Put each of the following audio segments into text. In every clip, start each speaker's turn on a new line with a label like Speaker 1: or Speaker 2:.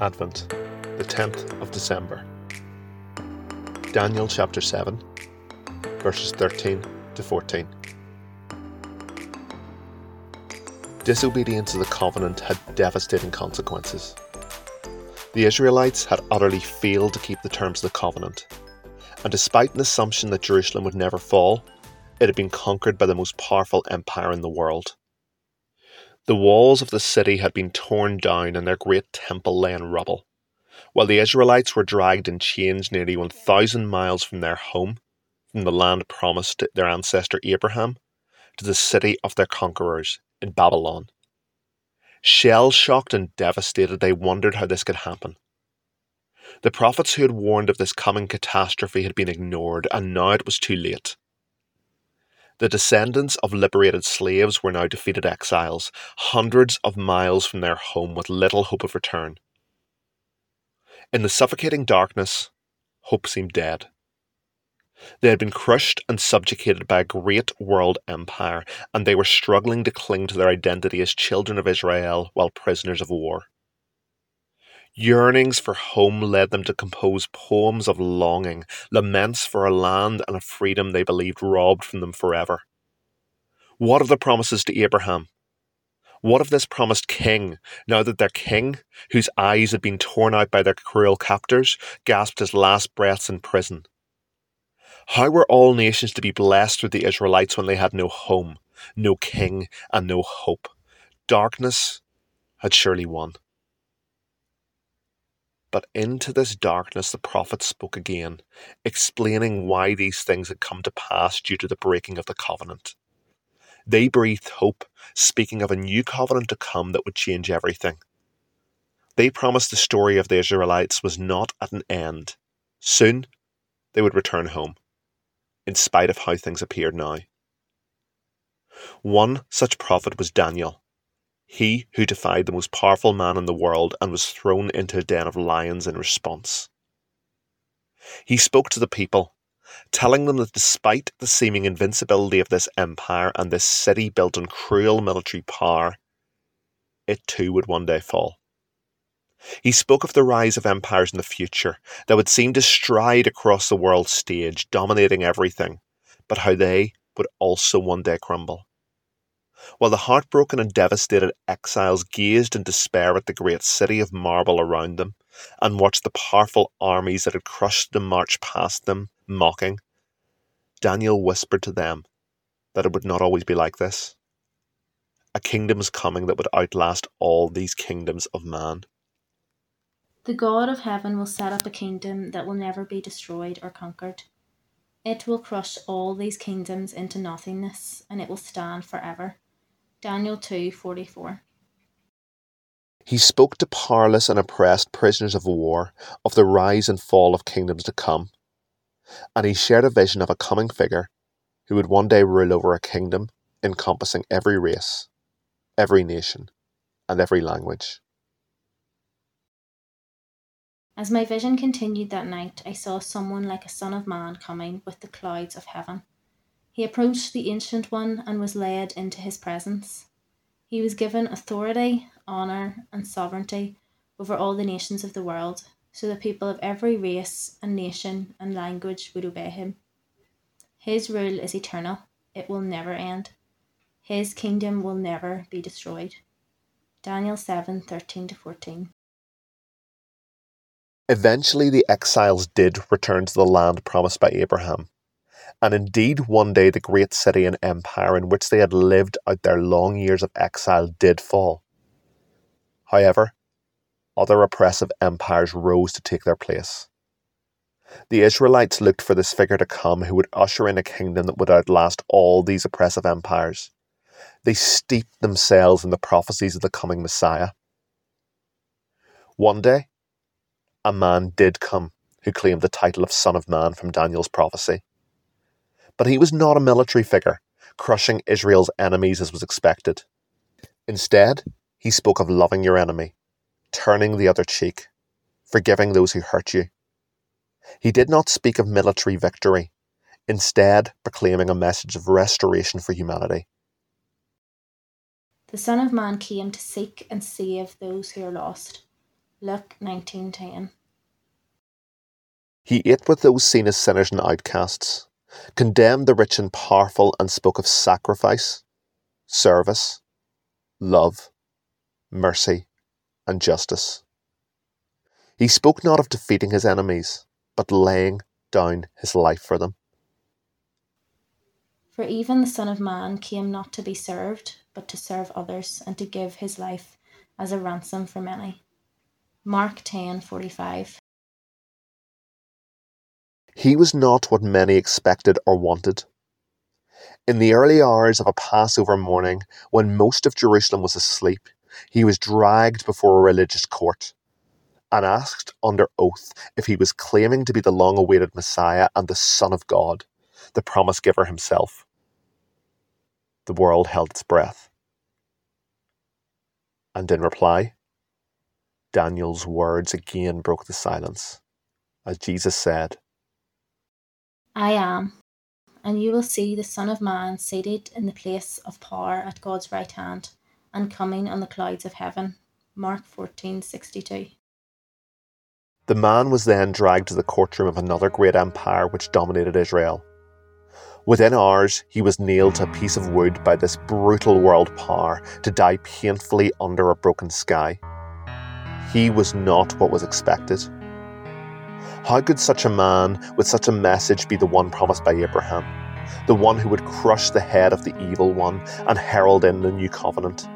Speaker 1: Advent, the 10th of December. Daniel chapter 7, verses 13 to 14. Disobedience to the covenant had devastating consequences. The Israelites had utterly failed to keep the terms of the covenant, and despite an assumption that Jerusalem would never fall, it had been conquered by the most powerful empire in the world. The walls of the city had been torn down and their great temple lay in rubble, while the Israelites were dragged in chains nearly 1,000 miles from their home, from the land promised to their ancestor Abraham, to the city of their conquerors in Babylon. Shell shocked and devastated, they wondered how this could happen. The prophets who had warned of this coming catastrophe had been ignored, and now it was too late. The descendants of liberated slaves were now defeated exiles, hundreds of miles from their home with little hope of return. In the suffocating darkness, hope seemed dead. They had been crushed and subjugated by a great world empire, and they were struggling to cling to their identity as children of Israel while prisoners of war. Yearnings for home led them to compose poems of longing, laments for a land and a freedom they believed robbed from them forever. What of the promises to Abraham? What of this promised king, now that their king, whose eyes had been torn out by their cruel captors, gasped his last breaths in prison? How were all nations to be blessed with the Israelites when they had no home, no king, and no hope? Darkness had surely won. But into this darkness the prophet spoke again, explaining why these things had come to pass due to the breaking of the covenant. They breathed hope, speaking of a new covenant to come that would change everything. They promised the story of the Israelites was not at an end. Soon they would return home, in spite of how things appeared now. One such prophet was Daniel, he who defied the most powerful man in the world and was thrown into a den of lions in response. He spoke to the people, telling them that despite the seeming invincibility of this empire and this city built on cruel military power, it too would one day fall. He spoke of the rise of empires in the future that would seem to stride across the world stage, dominating everything, but how they would also one day crumble while the heartbroken and devastated exiles gazed in despair at the great city of marble around them, and watched the powerful armies that had crushed them march past them, mocking, Daniel whispered to them that it would not always be like this. A kingdom is coming that would outlast all these kingdoms of man.
Speaker 2: The God of heaven will set up a kingdom that will never be destroyed or conquered. It will crush all these kingdoms into nothingness, and it will stand forever. Daniel 2:44.
Speaker 1: He spoke to powerless and oppressed prisoners of war of the rise and fall of kingdoms to come, and he shared a vision of a coming figure who would one day rule over a kingdom encompassing every race, every nation, and every language.
Speaker 2: As my vision continued that night, I saw someone like a son of man coming with the clouds of heaven. He approached the Ancient One and was led into his presence. He was given authority, honour, and sovereignty over all the nations of the world, so that people of every race and nation and language would obey him. His rule is eternal, it will never end. His kingdom will never be destroyed. Daniel 7 13 14.
Speaker 1: Eventually, the exiles did return to the land promised by Abraham and indeed one day the great city and empire in which they had lived out their long years of exile did fall. However, other oppressive empires rose to take their place. The Israelites looked for this figure to come who would usher in a kingdom that would outlast all these oppressive empires. They steeped themselves in the prophecies of the coming Messiah. One day, a man did come who claimed the title of Son of Man from Daniel's prophecy. But he was not a military figure, crushing Israel's enemies as was expected. Instead, he spoke of loving your enemy, turning the other cheek, forgiving those who hurt you. He did not speak of military victory, instead, proclaiming a message of restoration for humanity.
Speaker 2: The Son of Man came to seek and save those who are lost. Luke 19:10.
Speaker 1: He ate with those seen as sinners and outcasts, condemned the rich and powerful, and spoke of sacrifice, service, love, mercy, and justice. He spoke not of defeating his enemies, but laying down his life for them.
Speaker 2: For even the Son of Man came not to be served, but to serve others, and to give his life as a ransom for many. Mark 10:45.
Speaker 1: He was not what many expected or wanted. In the early hours of a Passover morning, when most of Jerusalem was asleep, he was dragged before a religious court and asked under oath if he was claiming to be the long awaited Messiah and the Son of God, the promise giver himself. The world held its breath. And in reply, Daniel's words again broke the silence, as Jesus said,
Speaker 2: I am, and you will see the Son of Man seated in the place of power at God's right hand, and coming on the clouds of heaven. Mark 14:62.
Speaker 1: The man was then dragged to the courtroom of another great empire which dominated Israel. Within hours, he was nailed to a piece of wood by this brutal world power to die painfully under a broken sky. He was not what was expected. How could such a man with such a message be the one promised by Abraham, the one who would crush the head of the evil one and herald in the new covenant?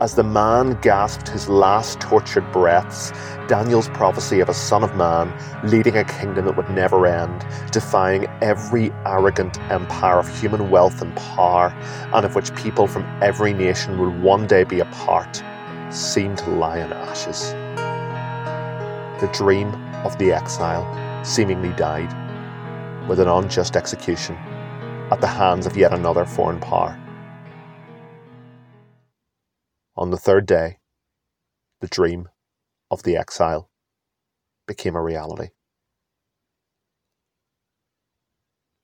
Speaker 1: As the man gasped his last tortured breaths, Daniel's prophecy of a Son of Man leading a kingdom that would never end, defying every arrogant empire of human wealth and power, and of which people from every nation would one day be a part, seemed to lie in ashes. The dream of the exile seemingly died, with an unjust execution at the hands of yet another foreign power. On the third day, the dream of the exile became a reality.